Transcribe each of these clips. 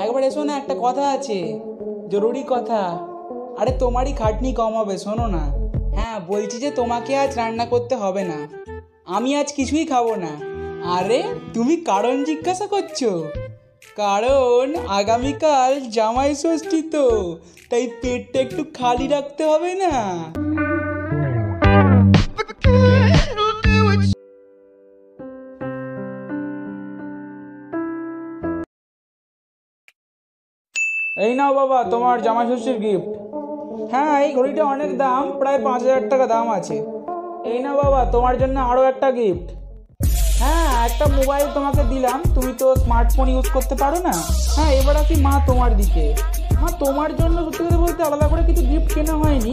একবার এসো না, একটা কথা আছে, জরুরি কথা। আরে, তোমারই খাটনি কম হবে, শোনো না। হ্যাঁ বলছি যে তোমাকে আজ রান্না করতে হবে না। আমি আজ কিছুই খাব না। আরে, তুমি কারণ জিজ্ঞাসা করছ? কারণ আগামীকাল জামাই ষষ্ঠী তো, তাই পেটটা একটু খালি রাখতে হবে না। এই নাও বাবা, তোমার জামাই ষষ্ঠীর গিফট হ্যাঁ এই ঘড়িটা অনেক দাম, প্রায় পাঁচ হাজার টাকা দাম আছে। এই নাও বাবা, তোমার জন্য আরও একটা গিফট হ্যাঁ একটা মোবাইল তোমাকে দিলাম, তুমি তো স্মার্টফোন ইউজ করতে পারো না। হ্যাঁ এবার আসি মা তোমার দিকে। মা, তোমার জন্য সত্যি কথা বলতে আলাদা করে কিছু গিফট কেনা হয়নি।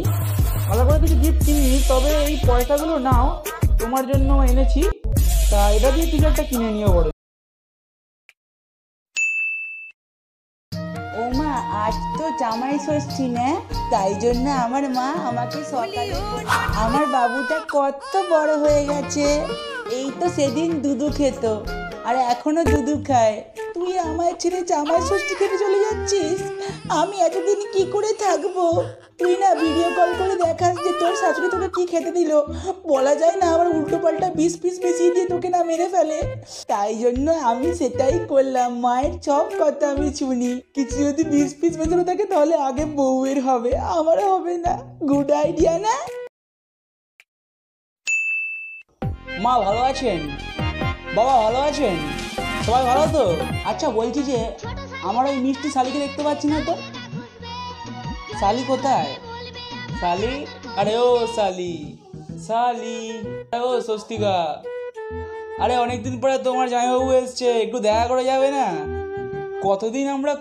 আলাদা করে কিছু গিফট কিনি তবে এই পয়সাগুলো নাও, তোমার জন্য এনেছি। তা এটা দিয়ে কিছু একটা কিনে নিও বড় ও মা আজ তো জামাই ষষ্ঠী না, তাই জন্য আমার মা আমাকে সকালে আমার বাবুটা কত বড় হয়ে গেছে। এই তো সেদিন দুধু খেত, আর এখনও দুধু খায়। তুই আমার ছেড়ে জামাই ষষ্ঠী খেতে চলে যাচ্ছিস? আমি এতদিন কি করে থাকব? তুই না ভিডিও কল করে দেখাস যে তোর শাশুড়ি তোকে কি খেতে দিল। বলা যায় না আবার উল্টো পাল্টা বিষ পিস মিশিয়ে দিয়ে তোকে না মেরে ফেলে। তাই জন্য আমি সেটাই করলাম। মায়ের সব কথা আমি শুনি। কিছু যদি বিষ পিস মেশানো থাকে তাহলে আগে বউয়ের হবে। আমার হবে না। গুড আইডিয়া না? মা ভালো আছেন? বাবা ভালো আছেন? সবাই ভালো তো? আচ্ছা বলছি যে আমার ওই মিষ্টি শালিকে দেখতে পাচ্ছি না তো? শালি কোথায়? শালি আরে ও শালি শালি আরে ও স্বস্তিকা। আরে অনেকদিন পরে তোমার জামাইবাবু এসছে, একটু দেখা করে যাবে না? কতদিন আমরা